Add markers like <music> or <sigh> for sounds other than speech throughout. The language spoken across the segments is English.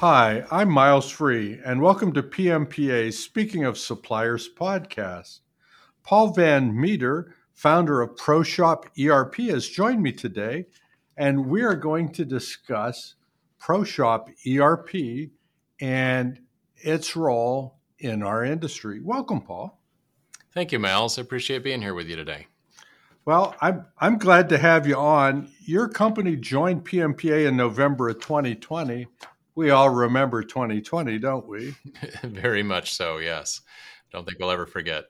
Hi, I'm Miles Free, and welcome to PMPA's Speaking of Suppliers podcast. Paul Van Metre, founder of ProShop ERP, has joined me today, and we are going to discuss ProShop ERP and its role in our industry. Welcome, Paul. Thank you, Miles. I appreciate being here with you today. Well, I'm I'm glad to have you on. Your company joined PMPA in November of 2020. We all remember 2020, don't we? <laughs> Very much so. Yes. Don't think we'll ever forget.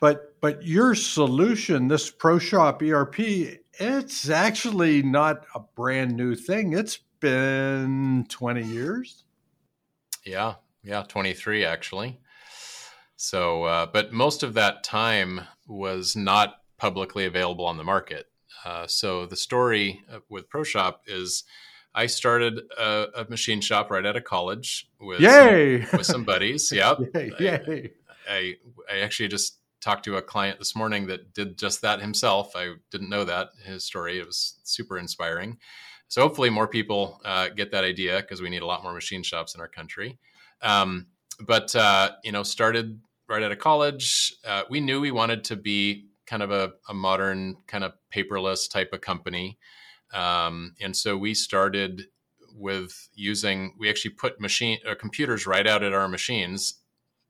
But but your solution, this ProShop ERP, it's actually not a brand new thing. It's been 20 years. Yeah, yeah, 23 actually. So, uh, but most of that time was not publicly available on the market. Uh, so the story with ProShop is I started a, a, machine shop right out of college with yay some, with some buddies. <laughs> Yep. yay. I, I, I actually just talked to a client this morning that did just that himself. I didn't know that his story. It was super inspiring. So hopefully more people uh, get that idea because we need a lot more machine shops in our country. Um, but uh, you know, started right out of college. Uh, we knew we wanted to be kind of a, a modern, kind of paperless type of company, um, and so we started with using. We actually put machine uh, computers right out at our machines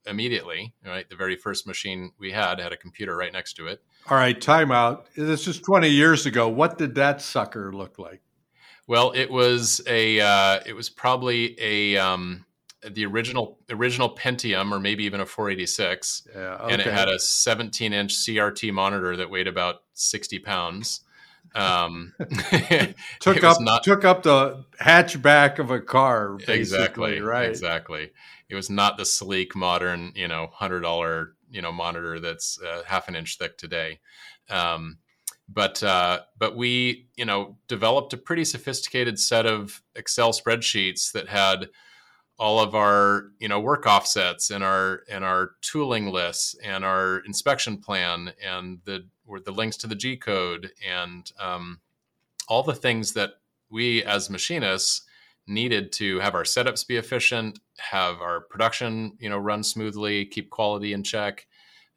immediately. Right, the very first machine we had had a computer right next to it. All right, timeout. This is twenty years ago. What did that sucker look like? Well, it was a. Uh, it was probably a. Um, the original original Pentium, or maybe even a 486, yeah, okay. and it had a 17 inch CRT monitor that weighed about 60 pounds. Um, <laughs> <laughs> took up not, took up the hatchback of a car. Exactly. Right. Exactly. It was not the sleek, modern, you know, hundred dollar, you know, monitor that's uh, half an inch thick today. Um, but uh, but we, you know, developed a pretty sophisticated set of Excel spreadsheets that had all of our you know work offsets and our and our tooling lists and our inspection plan and the the links to the G code and um, all the things that we as machinists needed to have our setups be efficient, have our production you know run smoothly, keep quality in check,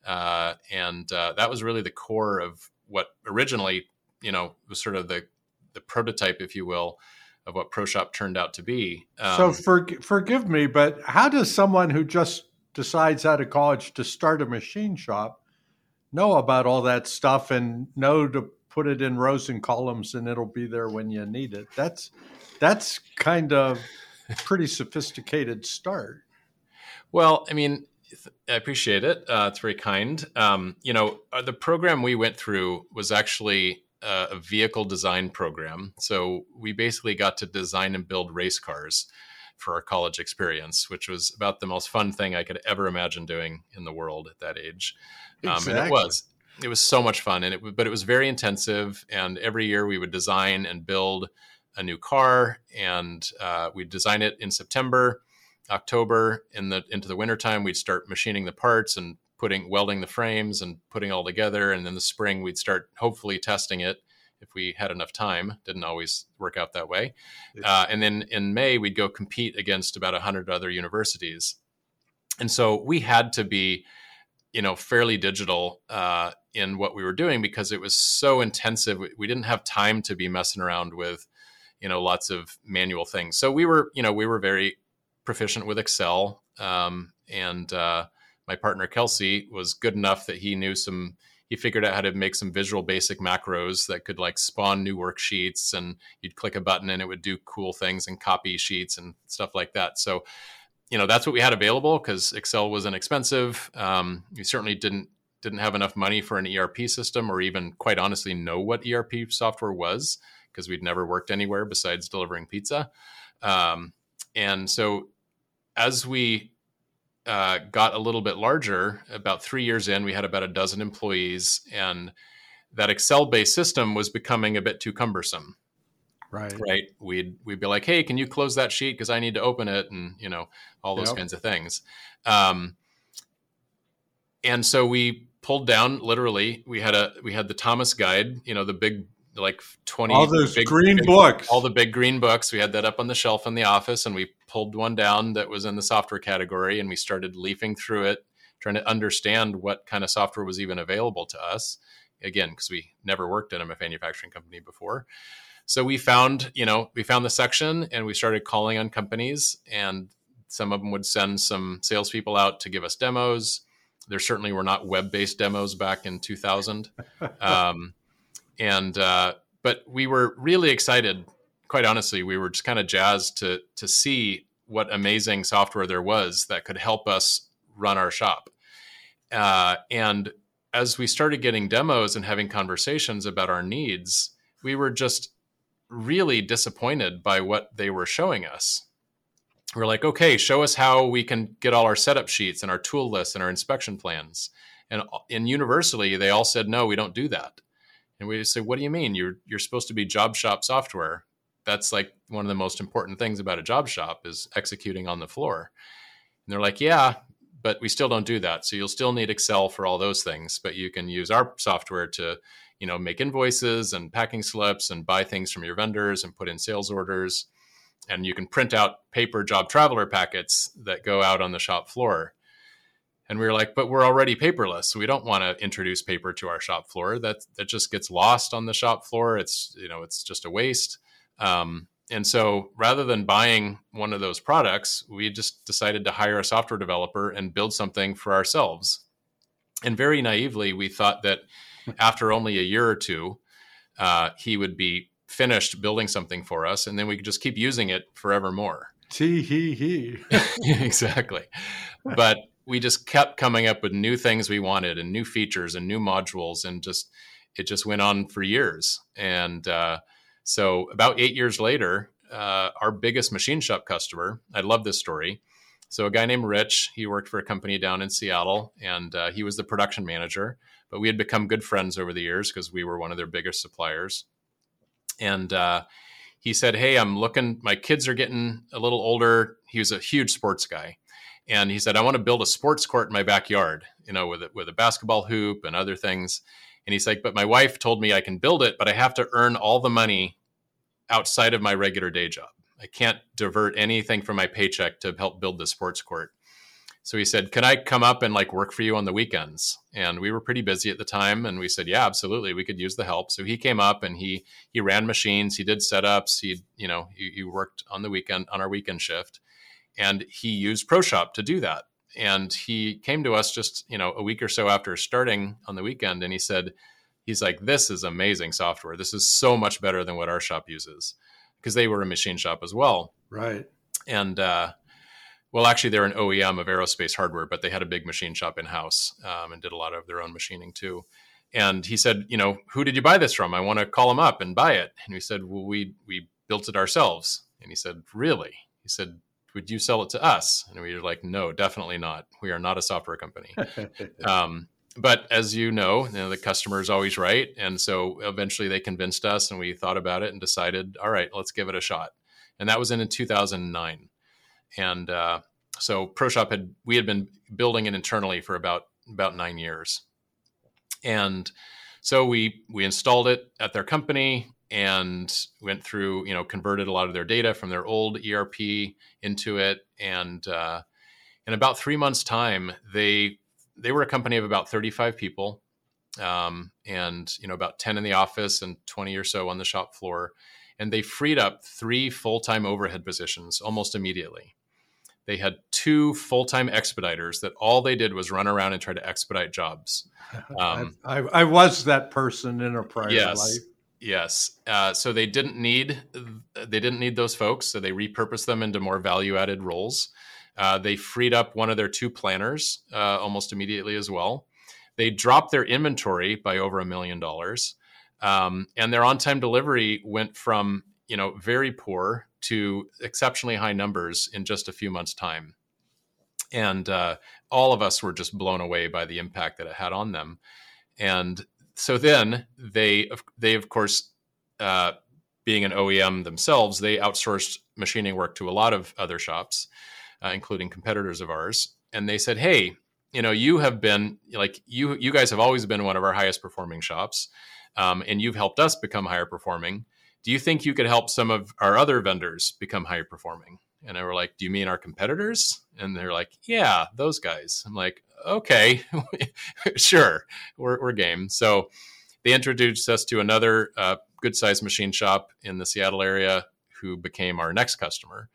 uh, and uh, that was really the core of what originally you know was sort of the the prototype, if you will, of what ProShop turned out to be. Um, so for, forgive me, but how does someone who just decides out of college to start a machine shop know about all that stuff and know to put it in rows and columns and it'll be there when you need it? That's that's kind of pretty sophisticated start. Well, I mean, I appreciate it. Uh, it's very kind. Um, you know, uh, the program we went through was actually a vehicle design program. So we basically got to design and build race cars for our college experience, which was about the most fun thing I could ever imagine doing in the world at that age. Exactly. Um, and it was. It was so much fun, and it but it was very intensive. And every year we would design and build a new car, and uh, we'd design it in September, October. In the into the wintertime, we'd start machining the parts and putting welding the frames and putting all together and then the spring we'd start hopefully testing it if we had enough time didn't always work out that way. Uh, and then in may we'd go compete against about 100 other universities. And so we had to be you know fairly digital uh, in what we were doing because it was so intensive. We, didn't have time to be messing around with you know lots of manual things. So we were you know we were very proficient with excel um, and uh, my partner Kelsey was good enough that he knew some he figured out how to make some visual basic macros that could like spawn new worksheets and you'd click a button and it would do cool things and copy sheets and stuff like that. So you know that's what we had available because excel was inexpensive um, we certainly didn't didn't have enough money for an erp system or even quite honestly know what erp software was because we'd never worked anywhere besides delivering pizza. Um, and so as we uh, got a little bit larger, about three years in, we had about a dozen employees, and that Excel-based system was becoming a bit too cumbersome. Right. Right. We'd we'd be like, hey, can you close that sheet because I need to open it, and you know all those yep. kinds of things. Um, and so we pulled down literally. We had a we had the Thomas Guide, you know, the big like 20 all those big, green big, books all the big green books we had that up on the shelf in the office and we pulled one down that was in the software category and we started leafing through it, trying to understand what kind of software was even available to us. Again, because we never worked in a manufacturing company before. So we found, you know, we found the section and we started calling on companies, and some of them would send some salespeople out to give us demos. There certainly were not web-based demos back in 2000, <laughs> um, and uh, but we were really excited. Quite honestly, we were just kind of jazzed to to see what amazing software there was that could help us run our shop. Uh, and as we started getting demos and having conversations about our needs, we were just really disappointed by what they were showing us. We're like, okay, show us how we can get all our setup sheets and our tool lists and our inspection plans. And in universally, they all said, no, we don't do that. And we said, what do you mean? You're you're supposed to be job shop software. That's like one of the most important things about a job shop is executing on the floor. And they're like, yeah, but we still don't do that. So you'll still need Excel for all those things, but you can use our software to, you know, make invoices and packing slips and buy things from your vendors and put in sales orders. And you can print out paper job traveler packets that go out on the shop floor. And we were like, but we're already paperless. So we don't want to introduce paper to our shop floor. That that just gets lost on the shop floor. It's you know, it's just a waste. Um, and so rather than buying one of those products, we just decided to hire a software developer and build something for ourselves. And very naively, we thought that after only a year or two, uh, he would be finished building something for us, and then we could just keep using it forevermore. Tee hee hee. <laughs> exactly. But we just kept coming up with new things we wanted and new features and new modules, and just it just went on for years. And uh, so about eight years later, uh, our biggest machine shop customer, I love this story. So a guy named Rich, he worked for a company down in Seattle, and uh, he was the production manager. But we had become good friends over the years because we were one of their biggest suppliers. And uh, he said, "Hey, I'm looking. My kids are getting a little older." He was a huge sports guy, and he said, "I want to build a sports court in my backyard, you know, with a, with a basketball hoop and other things." And he's like, "But my wife told me I can build it, but I have to earn all the money outside of my regular day job. I can't divert anything from my paycheck to help build the sports court. So he said, "Can I come up and like work for you on the weekends?" And we were pretty busy at the time, and we said, "Yeah, absolutely, we could use the help." So he came up and he he ran machines, he did setups, he you know he, he worked on the weekend on our weekend shift, and he used ProShop to do that. And he came to us just you know a week or so after starting on the weekend, and he said, he's like, this is amazing software. This is so much better than what our shop uses because they were a machine shop as well. Right. And, uh, well, actually, they're an OEM of aerospace hardware, but they had a big machine shop in house um, and did a lot of their own machining too. And he said, you know, who did you buy this from? I want to call him up and buy it. And we said, well, we we built it ourselves. And he said, really? He said, would you sell it to us? And we were like, no, definitely not. We are not a software company. <laughs> um, but as you know, you know, the customer is always right. And so eventually they convinced us and we thought about it and decided, all right, let's give it a shot. And that was in, in 2009. And uh, so ProShop had, we had been building it internally for about, about nine years. And so we, we installed it at their company and went through, you know, converted a lot of their data from their old ERP into it. And, uh, in about three months time, they they were a company of about 35 people um, and you know about 10 in the office and 20 or so on the shop floor and they freed up three full-time overhead positions almost immediately. They had two full-time expediters that all they did was run around and try to expedite jobs. <laughs> Um, I, I, was that person in a prior yes, life. Yes. Uh, so they didn't need they didn't need those folks so they repurposed them into more value-added roles uh, they freed up one of their two planners uh, almost immediately as well. They dropped their inventory by over a million dollars, um, and their on-time delivery went from you know very poor to exceptionally high numbers in just a few months' time. And uh, all of us were just blown away by the impact that it had on them. And so then they they of course uh, being an OEM themselves, they outsourced machining work to a lot of other shops uh, including competitors of ours, and they said, "Hey, you know, you have been like you you guys have always been one of our highest performing shops, um, and you've helped us become higher performing. Do you think you could help some of our other vendors become higher performing?" And I were like, Do you mean our competitors? And they're like, Yeah, those guys. I'm like, Okay, <laughs> sure, we're, we're game. So they introduced us to another uh, good sized machine shop in the Seattle area who became our next customer.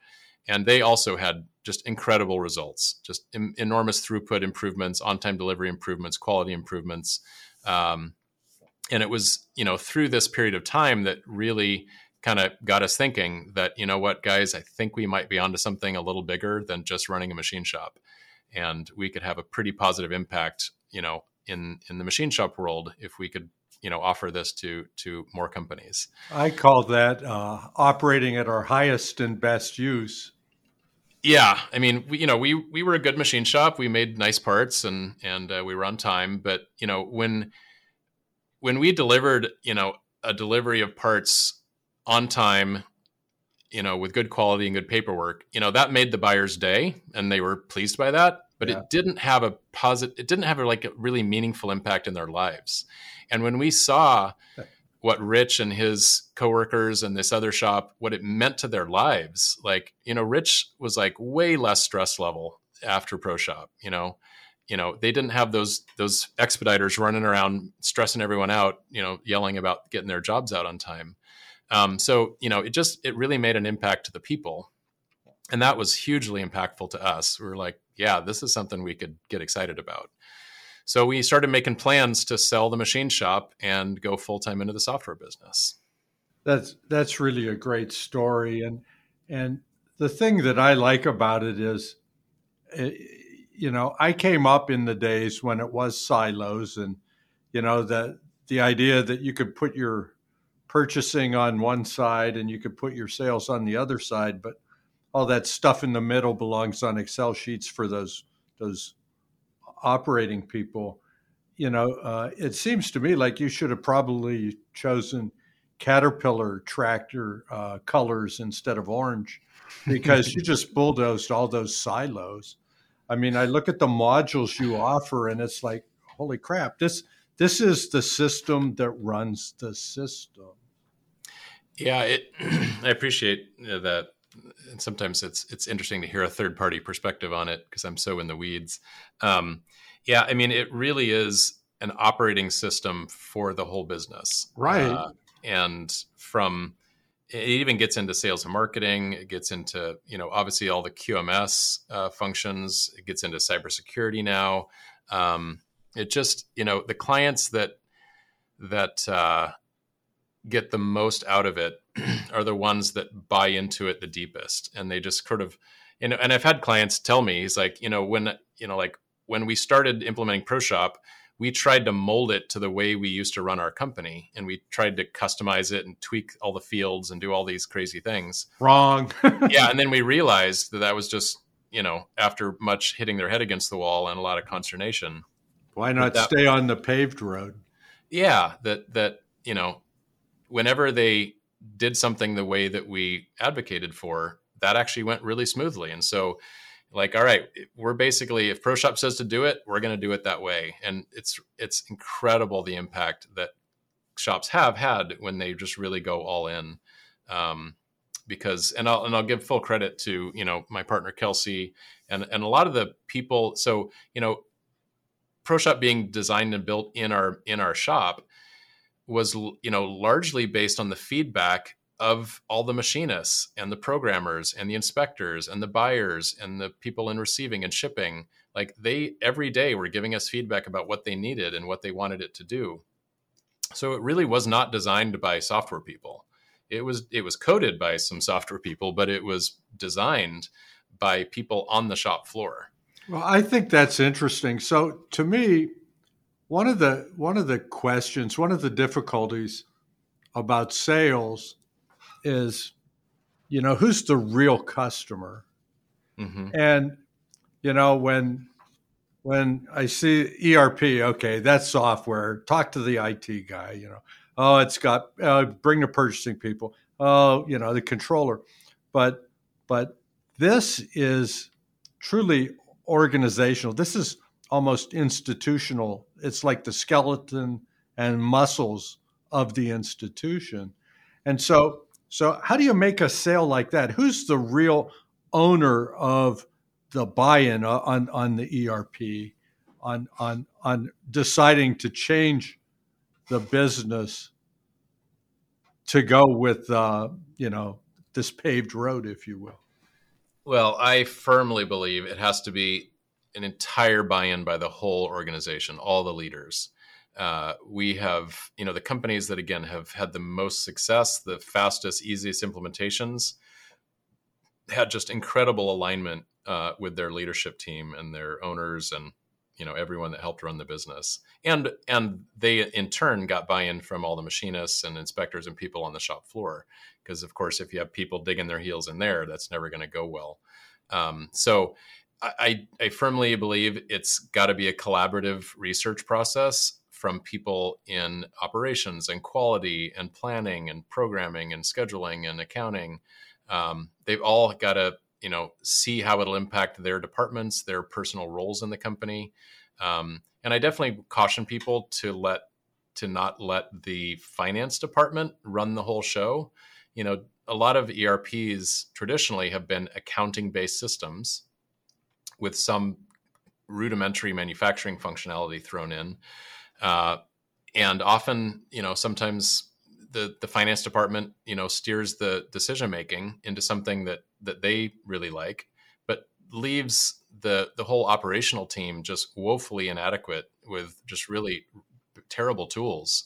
And they also had just incredible results, just Im- enormous throughput improvements, on time delivery improvements, quality improvements. Um, and it was, you know, through this period of time that really kind of got us thinking that, you know what, guys, I think we might be onto something a little bigger than just running a machine shop. And we could have a pretty positive impact, you know, in in the machine shop world if we could you know offer this to to more companies. I call that uh, operating at our highest and best use. Yeah, I mean, we, you know, we we were a good machine shop. We made nice parts and and uh, we were on time. But you know, when when we delivered, you know, a delivery of parts on time, you know, with good quality and good paperwork, you know, that made the buyer's day, and they were pleased by that. But yeah. it didn't have a positive. It didn't have a, like a really meaningful impact in their lives. And when we saw what Rich and his coworkers and this other shop, what it meant to their lives, like, you know, Rich was like way less stress level after ProShop, you know. You know, they didn't have those those expediters running around stressing everyone out, you know, yelling about getting their jobs out on time. Um, so, you know, it just it really made an impact to the people. And that was hugely impactful to us. We were like, yeah, this is something we could get excited about. So we started making plans to sell the machine shop and go full time into the software business. That's that's really a great story, and and the thing that I like about it is, eh, you know, I came up in the days when it was silos, and you know the the idea that you could put your purchasing on one side and you could put your sales on the other side, but all that stuff in the middle belongs on Excel sheets for those those operating people, you know, uh, it seems to me like you should have probably chosen Caterpillar tractor uh, colors instead of orange <laughs> because you just bulldozed all those silos. I mean, I look at the modules you offer and it's like, holy crap, this this is the system that runs the system. Yeah, it, <clears throat> I appreciate that. And sometimes it's it's interesting to hear a third party perspective on it because I'm so in the weeds. Um, yeah, I mean, it really is an operating system for the whole business. Right. Uh, and from it even gets into sales and marketing. It gets into you know obviously all the QMS uh, functions. It gets into cybersecurity now. Um, it just you know the clients that that uh, get the most out of it <clears throat> are the ones that buy into it the deepest, and they just sort of you know. And I've had clients tell me he's like you know when you know like when we started implementing ProShop, we tried to mold it to the way we used to run our company and we tried to customize it and tweak all the fields and do all these crazy things. Wrong. <laughs> Yeah and then we realized that that was just you know after much hitting their head against the wall and a lot of consternation why not that, stay on the paved road? Yeah that that you know whenever they did something the way that we advocated for that actually went really smoothly. And so like all right we're basically if proshop says to do it we're going to do it that way. And it's it's incredible the impact that shops have had when they just really go all in. Um, because and I'll and I'll give full credit to you know my partner Kelsey and and a lot of the people. So you know ProShop being designed and built in our in our shop was you know largely based on the feedback of all the machinists and the programmers and the inspectors and the buyers and the people in receiving and shipping. Like they every day were giving us feedback about what they needed and what they wanted it to do. So it really was not designed by software people. It was it was coded by some software people but it was designed by people on the shop floor. Well i think that's interesting. So to me one of the one of the questions one of the difficulties about sales is, you know, who's the real customer? Mm-hmm. And you know, when when I see ERP, okay, that's software. Talk to the IT guy. You know, oh, it's got uh, bring the purchasing people. Oh, you know, the controller. But but this is truly organizational. This is almost institutional. It's like the skeleton and muscles of the institution. And so so, how do you make a sale like that? Who's the real owner of the buy-in on on the ERP, on on on deciding to change the business to go with uh, you know this paved road, if you will? Well, I firmly believe it has to be an entire buy-in by the whole organization, all the leaders. Uh, we have, you know, the companies that again have had the most success, the fastest, easiest implementations, had just incredible alignment uh, with their leadership team and their owners and you know everyone that helped run the business. And and they in turn got buy-in from all the machinists and inspectors and people on the shop floor. Because of course if you have people digging their heels in there that's never going to go well. Um, so I, I firmly believe it's got to be a collaborative research process from people in operations and quality and planning and programming and scheduling and accounting. Um, they've all got to you know see how it'll impact their departments their personal roles in the company. Um, and i definitely caution people to let to not let the finance department run the whole show. You know a lot of erps traditionally have been accounting based systems with some rudimentary manufacturing functionality thrown in uh, and often you know sometimes the the finance department you know steers the decision making into something that that they really like, but leaves the the whole operational team just woefully inadequate with just really terrible tools.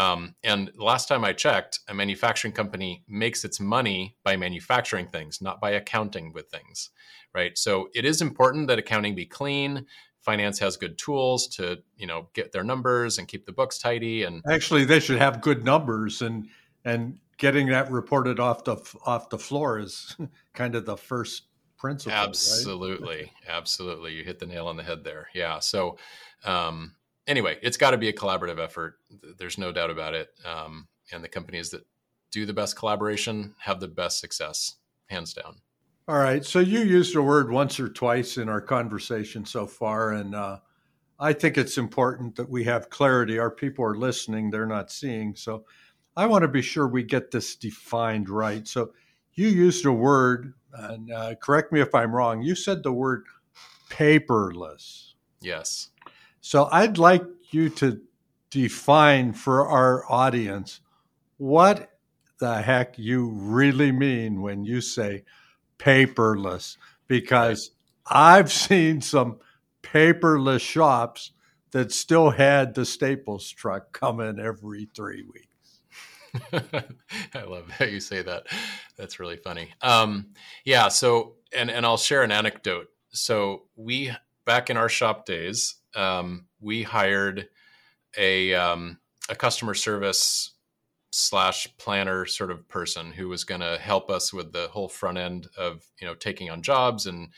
Um, and last time I checked, a manufacturing company makes its money by manufacturing things, not by accounting with things, right? So it is important that accounting be clean. Finance has good tools to, you know, get their numbers and keep the books tidy. And actually, they should have good numbers and and getting that reported off the off the floor is <laughs> kind of the first principle. Absolutely, right? absolutely. You hit the nail on the head there. Yeah. So, um, anyway, it's got to be a collaborative effort. There's no doubt about it. Um, and the companies that do the best collaboration have the best success, hands down. All right. So you used a word once or twice in our conversation so far, and uh, I think it's important that we have clarity. Our people are listening; they're not seeing. So I want to be sure we get this defined right. So you used a word, and uh, correct me if I'm wrong. You said the word paperless. Yes. So I'd like you to define for our audience what the heck you really mean when you say paperless, because I've seen some paperless shops that still had the Staples truck come in every three weeks. <laughs> I love how you say that. That's really funny. Um, yeah. So, and and I'll share an anecdote. So we back in our shop days, um, we hired a um, a customer service slash planner sort of person who was going to help us with the whole front end of you know taking on jobs and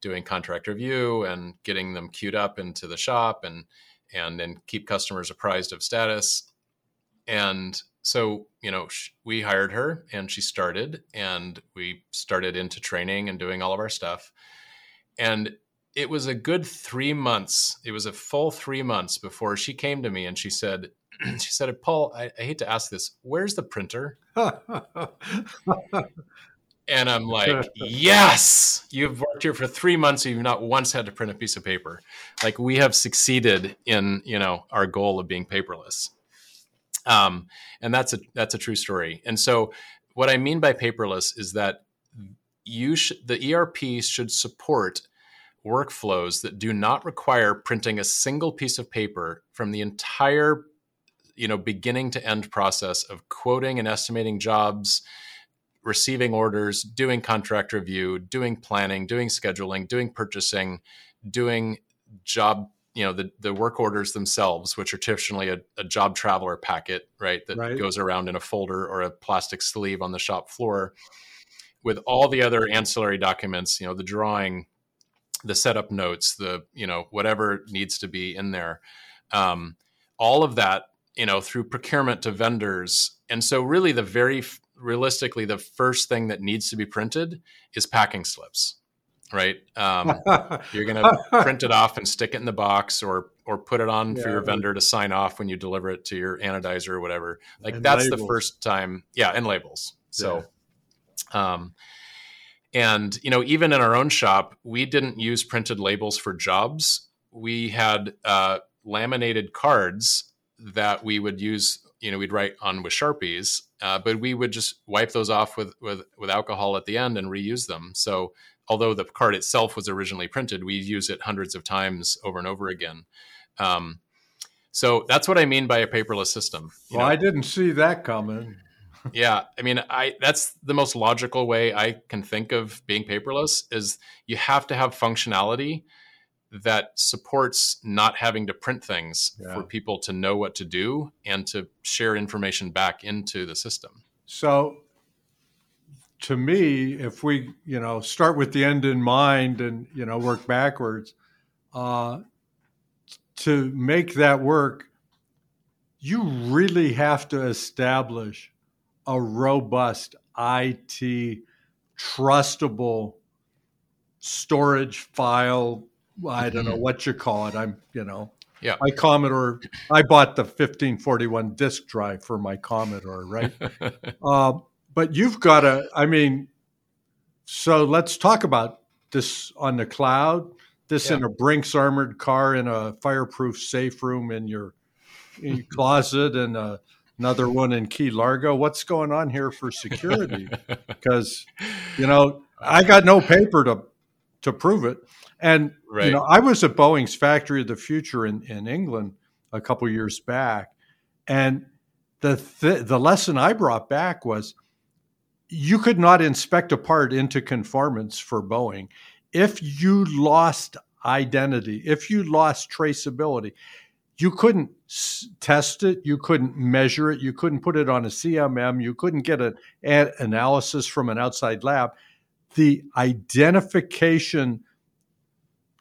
doing contract review and getting them queued up into the shop and and then keep customers apprised of status. And so you know we hired her and she started and we started into training and doing all of our stuff. And it was a good three months. It was a full three months before she came to me and she said <clears throat> she said paul I, I hate to ask this where's the printer? <laughs> And i'm like yes! You've worked here for three months and you've not once had to print a piece of paper. Like we have succeeded in you know our goal of being paperless. Um, and that's a that's a true story. And so, what I mean by paperless is that you sh- the ERP should support workflows that do not require printing a single piece of paper from the entire you know beginning to end process of quoting and estimating jobs receiving orders doing contract review doing planning doing scheduling doing purchasing doing job you know the, the work orders themselves which are traditionally a, a job traveler packet right that right. goes around in a folder or a plastic sleeve on the shop floor with all the other ancillary documents you know the drawing the setup notes the you know whatever needs to be in there um, all of that you know through procurement to vendors and so really the very realistically the first thing that needs to be printed is packing slips right? Um, <laughs> you're going to print it off and stick it in the box, or or put it on yeah, for your vendor to sign off when you deliver it to your anodizer or whatever. Like that's labels. the first time, yeah, and labels. So, yeah. um, And you know, even in our own shop, we didn't use printed labels for jobs. We had uh, laminated cards that we would use. You know, we'd write on with sharpies, uh, but we would just wipe those off with with with alcohol at the end and reuse them. So although the card itself was originally printed, we use it hundreds of times over and over again. Um, so that's what I mean by a paperless system. well, know? I didn't see that coming. Yeah, I mean, I that's the most logical way I can think of being paperless is you have to have functionality that supports not having to print things yeah. for people to know what to do and to share information back into the system. So to me, if we, you know, start with the end in mind and, you know, work backwards, uh, to make that work, you really have to establish a robust IT, trustable storage file. I don't know mm-hmm. what you call it. I'm, you know, yeah. My Commodore, I bought the 1541 disk drive for my Commodore, right? <laughs> uh, but you've got to, I mean, so let's talk about this on the cloud, this yeah. in a Brinks armored car in a fireproof safe room in your, in your closet and uh, another one in Key Largo. What's going on here for security? <laughs> Because, you know, I got no paper to, to prove it. And, right. you know, I was at Boeing's Factory of the Future in, in England a couple years back. And the, th- the lesson I brought back was – you could not inspect a part into conformance for Boeing if you lost identity, if you lost traceability. You couldn't test it, you couldn't measure it, you couldn't put it on a CMM, you couldn't get an analysis from an outside lab. The identification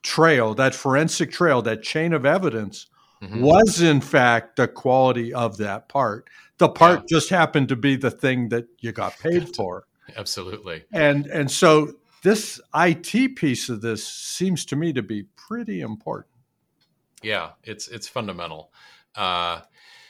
trail, that forensic trail, that chain of evidence mm-hmm. was in fact the quality of that part. The part yeah. just happened to be the thing that you got paid for. Absolutely. And and so this IT piece of this seems to me to be pretty important. Yeah, it's it's fundamental. Uh,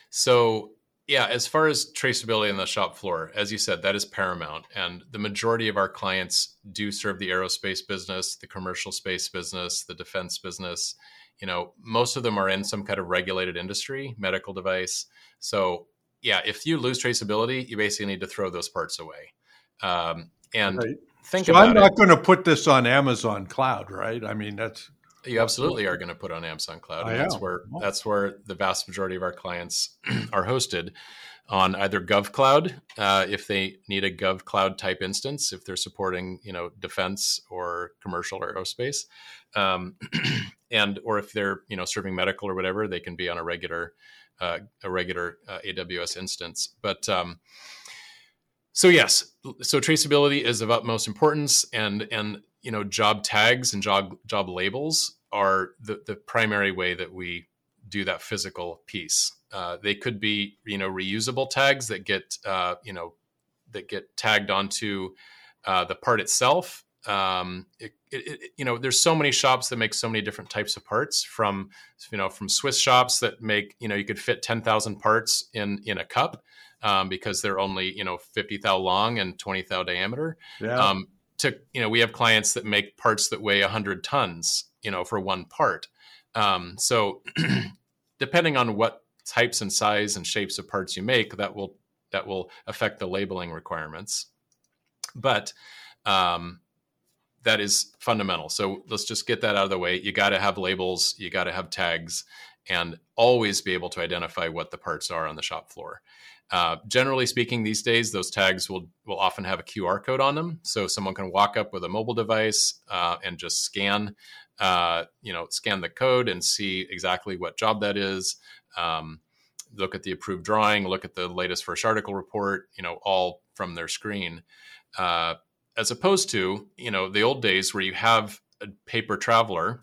so yeah, as far as traceability on the shop floor, as you said, that is paramount. And the majority of our clients do serve the aerospace business, the commercial space business, the defense business. You know, most of them are in some kind of regulated industry, medical device. So yeah, if you lose traceability, you basically need to throw those parts away. Um, and right. think so I'm not going to put this on Amazon Cloud, right? I mean, that's you absolutely are going to put on Amazon Cloud. And that's where that's where the vast majority of our clients <clears throat> are hosted on either GovCloud uh, if they need a GovCloud type instance, if they're supporting you know defense or commercial aerospace, um, <clears throat> and or if they're you know serving medical or whatever, they can be on a regular uh, a regular uh, AWS instance. But um, so yes, so traceability is of utmost importance, and and you know job tags and job job labels are the the primary way that we do that physical piece. Uh, they could be you know reusable tags that get uh, you know that get tagged onto uh, the part itself. Um, it, it, it, you know, there's so many shops that make so many different types of parts. From you know, from Swiss shops that make you know you could fit ten thousand parts in in a cup um, because they're only you know 50 thou long and 20 thou diameter. Yeah. Um, to you know, we have clients that make parts that weigh 100 tons, you know, for one part. Um, so <clears throat> depending on what types and size and shapes of parts you make, that will that will affect the labeling requirements. But um, that is fundamental. So let's just get that out of the way. You got to have labels, you got to have tags, and always be able to identify what the parts are on the shop floor. Uh, generally speaking, these days those tags will will often have a QR code on them, so someone can walk up with a mobile device uh, and just scan, uh, you know, scan the code and see exactly what job that is. Um, look at the approved drawing, look at the latest first article report, you know, all from their screen, uh, as opposed to you know the old days where you have a paper traveler,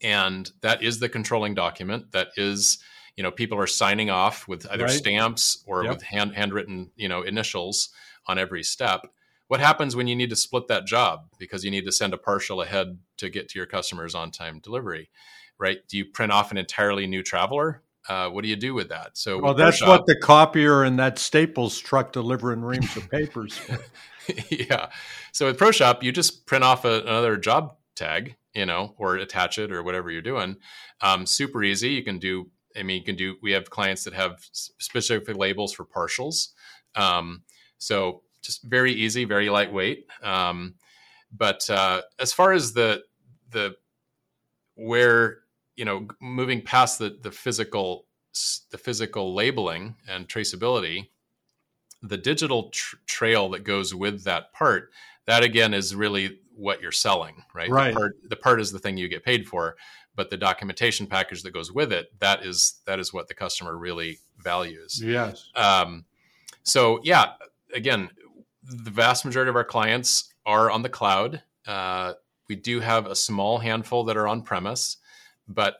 and that is the controlling document that is you know people are signing off with either right. stamps or yep. with hand handwritten you know initials on every step what happens when you need to split that job because you need to send a partial ahead to get to your customers on time delivery right do you print off an entirely new traveler uh, what do you do with that? So, well, that's what the copier and that Staples truck delivering reams of papers. <laughs> yeah. So with ProShop, you just print off a, another job tag, you know, or attach it or whatever you're doing. Um, super easy. You can do. I mean, you can do. We have clients that have specific labels for partials. Um, so just very easy, very lightweight. Um, but uh, as far as the the where you know moving past the the physical the physical labeling and traceability the digital tr- trail that goes with that part that again is really what you're selling right right the part, the part is the thing you get paid for but the documentation package that goes with it that is that is what the customer really values yes um, so yeah again the vast majority of our clients are on the cloud uh, we do have a small handful that are on premise but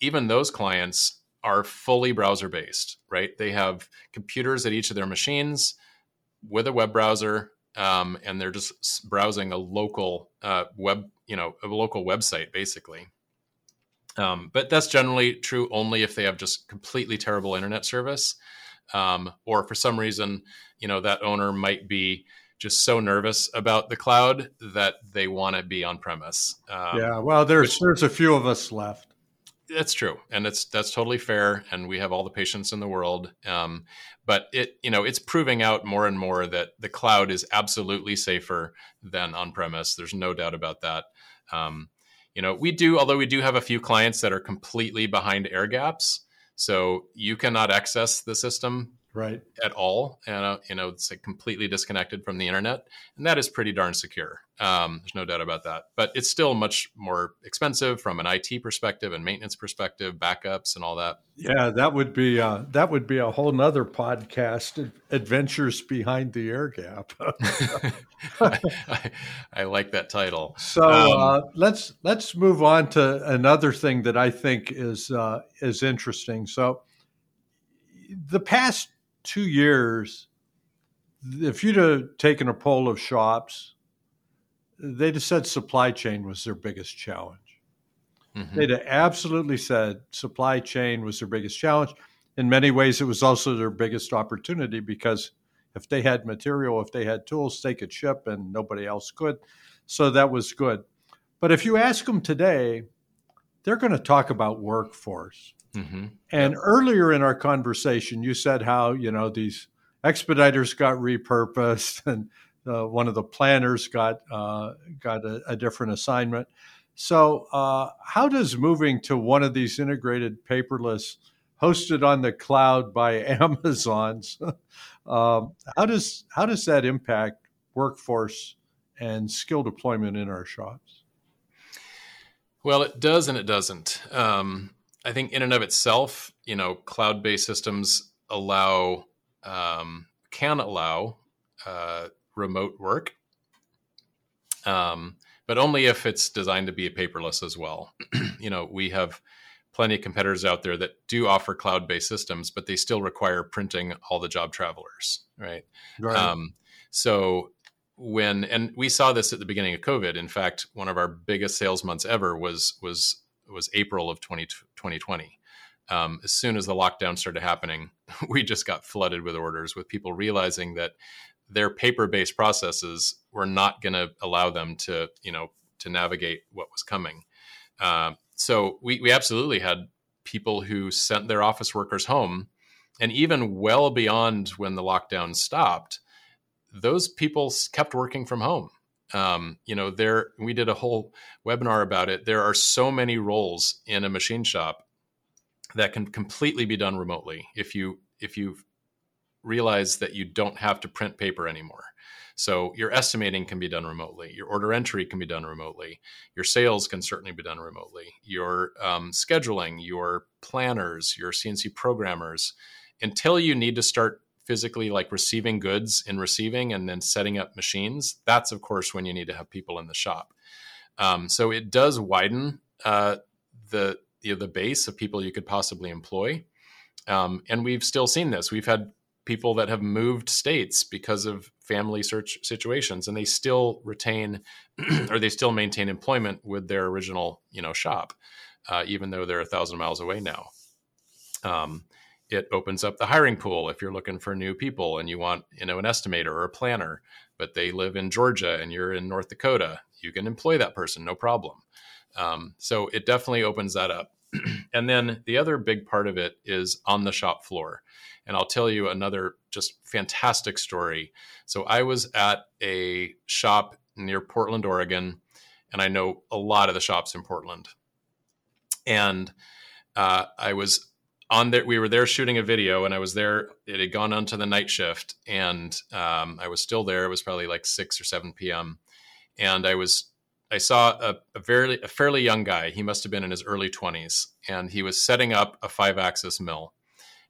even those clients are fully browser based, right? They have computers at each of their machines with a web browser, um, and they're just browsing a local uh, web, you know, a local website basically. Um, but that's generally true only if they have just completely terrible internet service, um, or for some reason, you know, that owner might be just so nervous about the cloud that they want to be on premise. Um, yeah, well, there's which, there's a few of us left. That's true, and that's that's totally fair, and we have all the patience in the world. Um, but it, you know, it's proving out more and more that the cloud is absolutely safer than on premise. There's no doubt about that. Um, you know, we do, although we do have a few clients that are completely behind air gaps, so you cannot access the system right. at all and uh, you know it's like completely disconnected from the internet and that is pretty darn secure um, there's no doubt about that. But it's still much more expensive from an it perspective and maintenance perspective backups and all that. Yeah that would be uh, that would be a whole nother podcast adventures behind the air gap. I, <laughs> I, I, like that title. So um, uh, let's let's move on to another thing that i think is uh, is interesting. So the past two years, if you'd have taken a poll of shops, they'd have said supply chain was their biggest challenge. Mm-hmm. They'd have absolutely said supply chain was their biggest challenge. In many ways, it was also their biggest opportunity because if they had material, if they had tools, they could ship and nobody else could. So that was good. But if you ask them today, they're going to talk about workforce. Mm-hmm. And yep. earlier in our conversation, you said how you know these expediters got repurposed, and uh, one of the planners got uh, got a, a, different assignment. So, uh, how does moving to one of these integrated paperless, hosted on the cloud by <laughs> Amazon's, um, how does how does that impact workforce and skill deployment in our shops? Well, it does and it doesn't. Um, I think in and of itself, you know, cloud-based systems allow um, can allow uh, remote work, um, but only if it's designed to be paperless as well. <clears throat> you know, we have plenty of competitors out there that do offer cloud-based systems, but they still require printing all the job travelers, right? Right. Um, so when and we saw this at the beginning of COVID. In fact, one of our biggest sales months ever was was was April of 20, 2020. Um, as soon as the lockdown started happening, <laughs> we just got flooded with orders with people realizing that their paper-based processes were not going to allow them to, you know, to navigate what was coming. Uh, so we, we absolutely had people who sent their office workers home, and even well beyond when the lockdown stopped, those people kept working from home um, you know there we did a whole webinar about it. There are so many roles in a machine shop that can completely be done remotely if you if you realize that you don't have to print paper anymore. So your estimating can be done remotely. Your order entry can be done remotely. Your sales can certainly be done remotely. Your um, scheduling your planners your cnc programmers until you need to start physically like receiving goods and receiving and then setting up machines, that's of course when you need to have people in the shop. Um, so it does widen uh, the you know, the base of people you could possibly employ, um, and we've still seen this. We've had people that have moved states because of family search situations, and they still retain <clears throat> or they still maintain employment with their original you know shop, uh, even though they're a thousand miles away now. Um, it opens up the hiring pool if you're looking for new people and you want you know an estimator or a planner. But they live in georgia and you're in north dakota you can employ that person no problem. Um, so it definitely opens that up. <clears throat> And then the other big part of it is on the shop floor. And i'll tell you another just fantastic story. So i was at a shop near portland oregon and i know a lot of the shops in portland. And uh, i was on there we were there shooting a video and i was there it had gone on to the night shift and um, i was still there it was probably like 6 or 7 p.m and i was i saw a, a very a fairly young guy he must have been in his early 20s and he was setting up a five axis mill.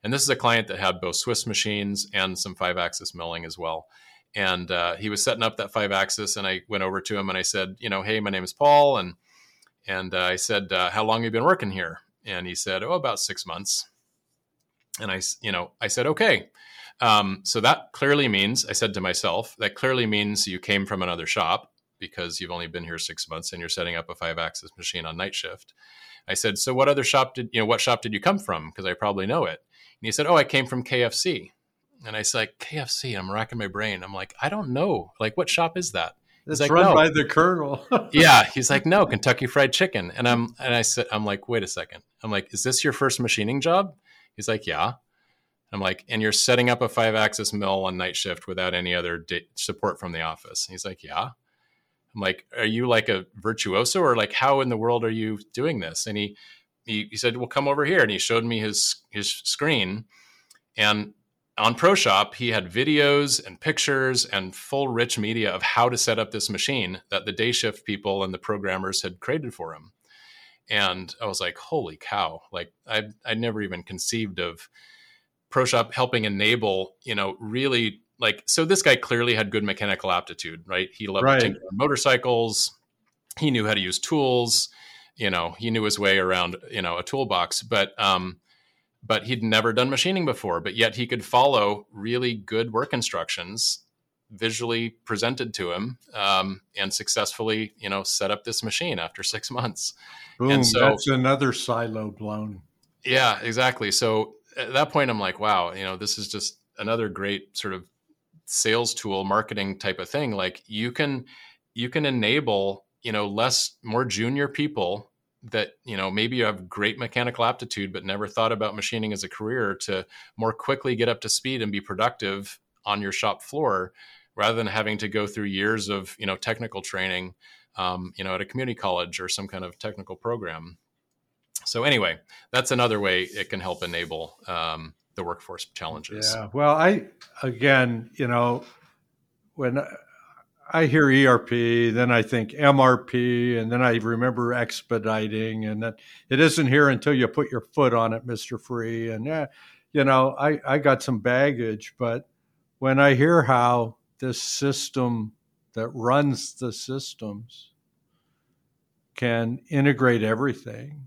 And this is a client that had both swiss machines and some five axis milling as well. And uh, he was setting up that five axis and i went over to him and i said you know hey my name is paul and and uh, i said uh, how long have you been working here and he said, "Oh, about six months." And I, you know, I said, "Okay." Um, so that clearly means I said to myself, that clearly means you came from another shop because you've only been here six months and you're setting up a five-axis machine on night shift. I said, "So what other shop did you know? What shop did you come from? Because I probably know it." And he said, "Oh, I came from KFC." And I said, "KFC." I'm racking my brain. I'm like, "I don't know. Like, what shop is that?" It's like, run no. by the colonel. <laughs> yeah, he's like, no, Kentucky Fried Chicken, and I'm and I said, I'm like, wait a second. I'm like, is this your first machining job? He's like, yeah. I'm like, and you're setting up a five axis mill on night shift without any other di- support from the office. He's like, yeah. I'm like, are you like a virtuoso or like how in the world are you doing this? And he he, he said, well, come over here, and he showed me his his screen, and on ProShop, he had videos and pictures and full rich media of how to set up this machine that the day shift people and the programmers had created for him. And I was like, holy cow. Like I I never even conceived of ProShop helping enable, you know, really like so this guy clearly had good mechanical aptitude, right? He loved right. motorcycles. He knew how to use tools, you know, he knew his way around, you know, a toolbox. But um but he'd never done machining before, but yet he could follow really good work instructions visually presented to him um, and successfully, you know, set up this machine after <laughs> six months. Boom, and so that's another silo blown. Yeah, exactly. So at that point, I'm like, wow, you know, this is just another great sort of sales tool, marketing type of thing. Like you can, you can enable, you know, less, more junior people that you know maybe you have great mechanical aptitude but never thought about machining as a career to more quickly get up to speed and be productive on your shop floor rather than having to go through years of you know technical training um, you know at a community college or some kind of technical program. So anyway that's another way it can help enable um, the workforce challenges. Yeah. Well i again you know when I hear ERP, then I think MRP, and then I remember expediting, and then it isn't here until you put your foot on it, Mister Free. And yeah, you know, I I got some baggage, but when I hear how this system that runs the systems can integrate everything,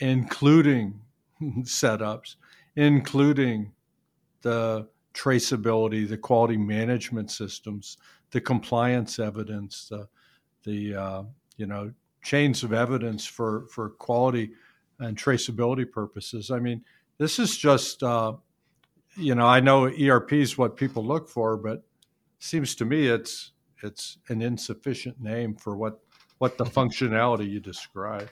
including <laughs> setups, including the traceability, the quality management systems, the compliance evidence, the the uh, you know chains of evidence for for quality and traceability purposes. I mean, this is just uh, you know I know ERP is what people look for, but seems to me it's it's an insufficient name for what what the functionality you describe.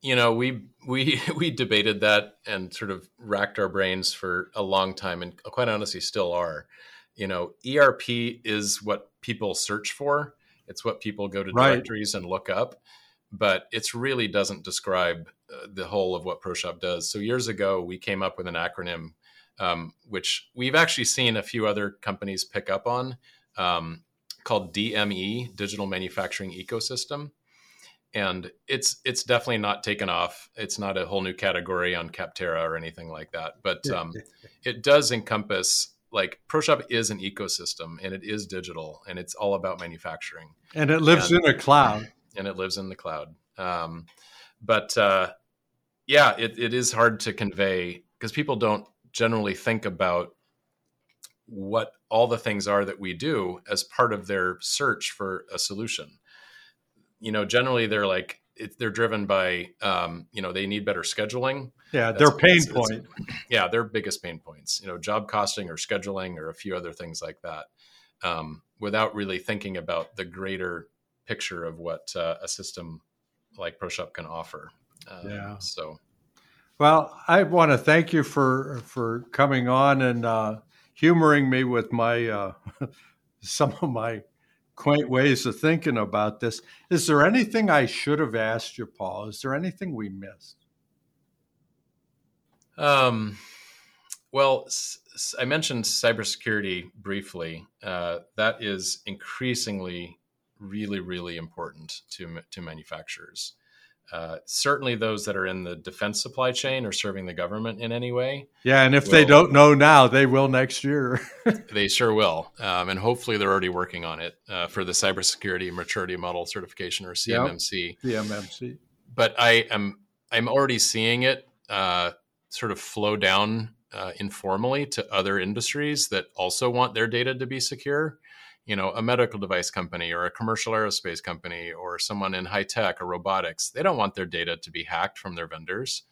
You know, we we <laughs> we debated that and sort of racked our brains for a long time, and quite honestly, still are you know erp is what people search for. It's what people go to right. directories and look up but it really doesn't describe uh, the whole of what proshop does. So years ago we came up with an acronym um, which we've actually seen a few other companies pick up on um, called dme digital manufacturing ecosystem. And it's it's definitely not taken off. It's not a whole new category on capterra or anything like that but um, it does encompass like Pro Shop is an ecosystem and it is digital and it's all about manufacturing. And it lives and, in a cloud. And it lives in the cloud. Um, but uh, yeah, it, it is hard to convey because people don't generally think about what all the things are that we do as part of their search for a solution. You know, generally they're like, it, they're driven by um, you know they need better scheduling. Yeah, their pain point. yeah, their biggest pain points. You know, job costing or scheduling or a few other things like that. Um, without really thinking about the greater picture of what uh, a system like ProShop can offer. Um, yeah. So, well, I want to thank you for for coming on and uh, humoring me with my uh, <laughs> some of my quaint ways of thinking about this. Is there anything I should have asked you, Paul? Is there anything we missed? Um, well, I mentioned cybersecurity briefly. Uh, that is increasingly really, really important to to manufacturers. Uh, certainly, those that are in the defense supply chain or serving the government in any way. Yeah, and if will, they don't know now, they will next year. <laughs> they sure will, um, and hopefully, they're already working on it uh, for the cybersecurity maturity model certification or CMMC. Yep. CMMC. But I am I'm already seeing it uh, sort of flow down uh, informally to other industries that also want their data to be secure you know a medical device company or a commercial aerospace company or someone in high tech or robotics they don't want their data to be hacked from their vendors.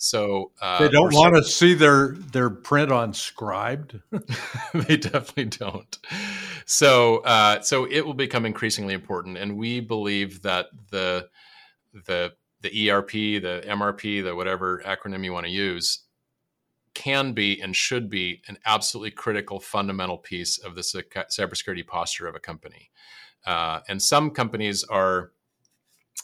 So uh, they don't want to see their their print on Scribd <laughs> they definitely don't. So uh, so it will become increasingly important and we believe that the the the erp the mrp the whatever acronym you want to use can be and should be an absolutely critical fundamental piece of the cybersecurity posture of a company. Uh, and some companies are,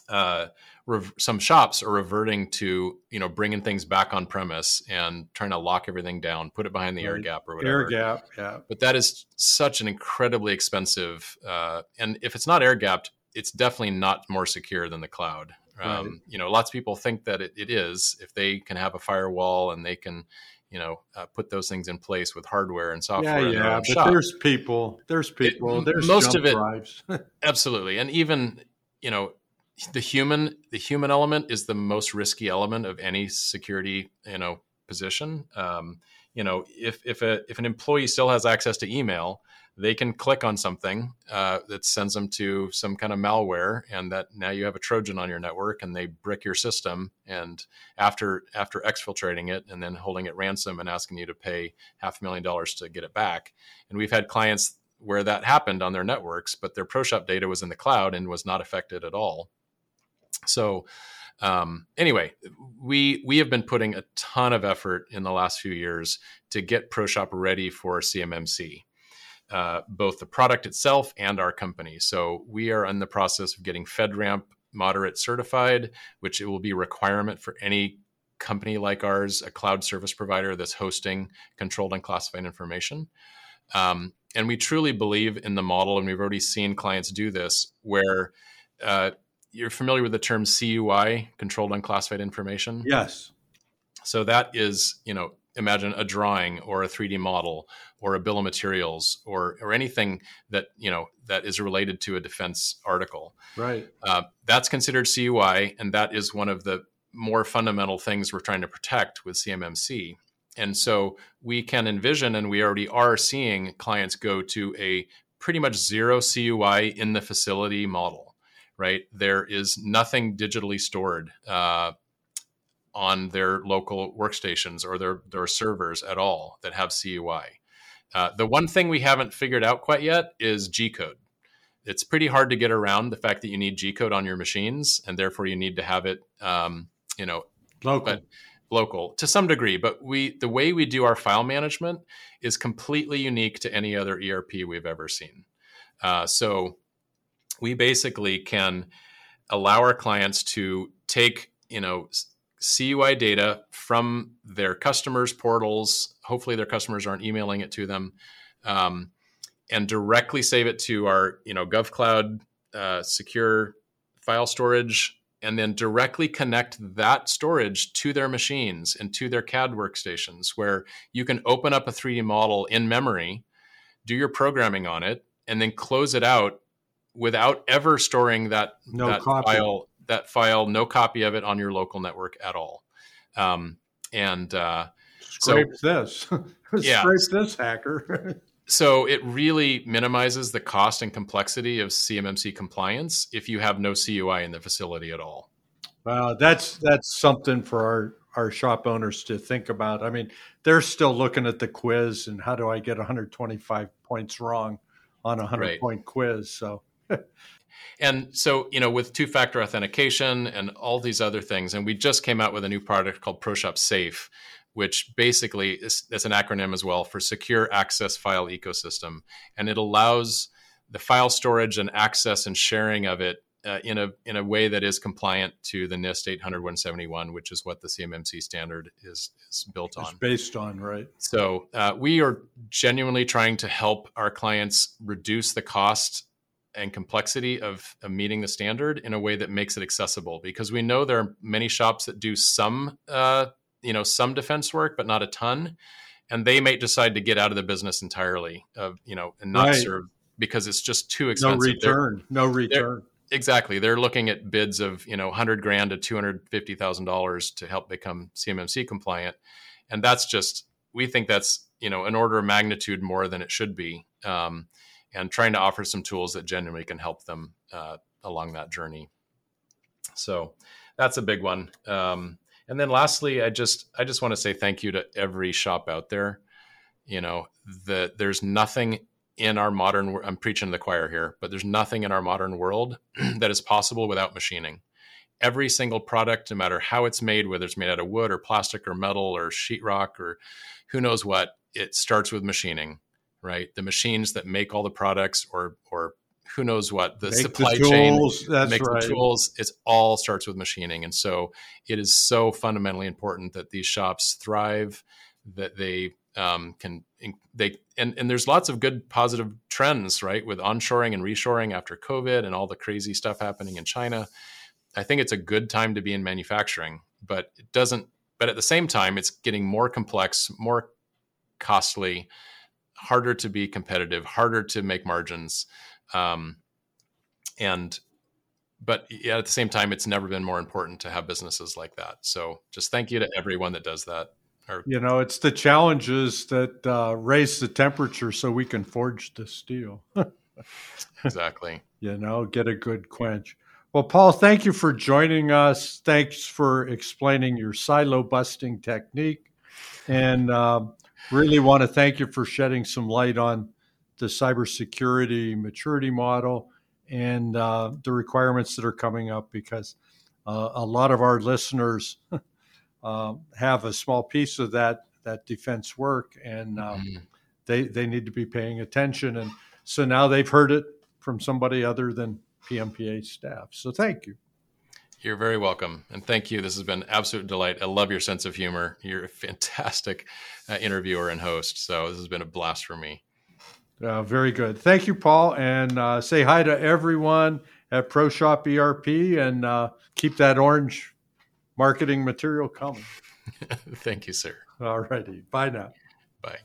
uh, rev- some shops are reverting to you know bringing things back on premise and trying to lock everything down, put it behind the air gap or whatever. Air gap, yeah. But that is such an incredibly expensive, uh, and if it's not air gapped, it's definitely not more secure than the cloud. Um, right. You know, lots of people think that it, it is if they can have a firewall and they can you know uh, put those things in place with hardware and software. Yeah, yeah, but shop. there's people, there's people, it, there's most of it. <laughs> absolutely, and even you know the human the human element is the most risky element of any security you know position. Um, you know, if if a if an employee still has access to email, they can click on something uh, that sends them to some kind of malware, and that now you have a Trojan on your network, and they brick your system. And after after exfiltrating it and then holding it ransom and asking you to pay half a million dollars to get it back, and we've had clients where that happened on their networks, but their ProShop data was in the cloud and was not affected at all. So. Um, anyway, we we have been putting a ton of effort in the last few years to get ProShop ready for CMMC uh, both the product itself and our company. So we are in the process of getting FedRAMP moderate certified, which it will be a requirement for any company like ours, a cloud service provider that's hosting controlled and classified information. Um, and we truly believe in the model, and we've already seen clients do this, where uh, you're familiar with the term CUI, controlled unclassified information. Yes. So that is, you know, imagine a drawing or a 3D model or a bill of materials or or anything that you know that is related to a defense article. Right. Uh, that's considered CUI, and that is one of the more fundamental things we're trying to protect with CMMC. And so we can envision, and we already are seeing clients go to a pretty much zero CUI in the facility model. Right. There is nothing digitally stored. Uh, on their local workstations or their, their servers at all that have CUI. Uh, the one thing we haven't figured out quite yet is G code. It's pretty hard to get around the fact that you need G code on your machines, and therefore you need to have it, um, you know, local. Local to some degree. But we, the way we do our file management is completely unique to any other ERP we've ever seen. Uh, so we basically can allow our clients to take, you know, CUI data from their customers' portals. Hopefully, their customers aren't emailing it to them, um, and directly save it to our you know GovCloud uh, secure file storage, and then directly connect that storage to their machines and to their CAD workstations, where you can open up a 3D model in memory, do your programming on it, and then close it out without ever storing that, no that file that file, no copy of it on your local network at all. Um, and uh, scrape so, this, <laughs> yeah, scrape this hacker. <laughs> so it really minimizes the cost and complexity of CMMC compliance if you have no CUI in the facility at all. Wow, that's that's something for our our shop owners to think about. I mean, they're still looking at the quiz and how do I get 125 points wrong on a 100 right. point quiz? So <laughs> And so, you know, with two factor authentication and all these other things, and we just came out with a new product called ProShop Safe, which basically is, is an acronym as well for Secure Access File Ecosystem. And it allows the file storage and access and sharing of it uh, in a in a way that is compliant to the NIST 800-171, which is what the CMMC standard is is built on. It's based on, right? So uh, we are genuinely trying to help our clients reduce the cost and complexity of, of, meeting the standard in a way that makes it accessible because we know there are many shops that do some uh, you know some defense work but not a ton. And they may decide to get out of the business entirely of you know and not right. serve because it's just too expensive. No return. They're, no return. They're, exactly. They're looking at bids of you know 100 grand to 250 thousand dollars to help become cmmc compliant. And that's just we think that's you know an order of magnitude more than it should be. Um, and trying to offer some tools that genuinely can help them uh, along that journey. So that's a big one. Um, and then lastly, I just I just want to say thank you to every shop out there. You know, that there's nothing in our modern I'm preaching to the choir here, but there's nothing in our modern world <clears throat> that is possible without machining. Every single product, no matter how it's made, whether it's made out of wood or plastic or metal or sheetrock or who knows what, it starts with machining right? The machines that make all the products or or who knows what the make supply the chain That's make right. the tools it all starts with machining and so it is so fundamentally important that these shops thrive that they um, can they and, and there's lots of good positive trends right with onshoring and reshoring after covid and all the crazy stuff happening in china i think it's a good time to be in manufacturing but it doesn't but at the same time it's getting more complex more costly harder to be competitive, harder to make margins. Um, and but yeah, at the same time, it's never been more important to have businesses like that. So just thank you to everyone that does that. Or, you know, it's the challenges that uh, raise the temperature so we can forge the steel. <laughs> exactly. You know, get a good quench. Well, Paul, thank you for joining us. Thanks for explaining your silo busting technique. And um, really want to thank you for shedding some light on the cybersecurity maturity model and uh, the requirements that are coming up because uh, a lot of our listeners uh, <laughs> have a small piece of that that defense work and um, mm-hmm. they they need to be paying attention and so now they've heard it from somebody other than PMPA staff. So thank you. You're very welcome. And thank you. This has been absolute delight. I love your sense of humor. You're a fantastic uh, interviewer and host. So this has been a blast for me. Uh, very good. Thank you, Paul. And uh, say hi to everyone at ProShop ERP and uh, keep that orange marketing material coming. <laughs> Thank you, sir. All righty. Bye now. Bye.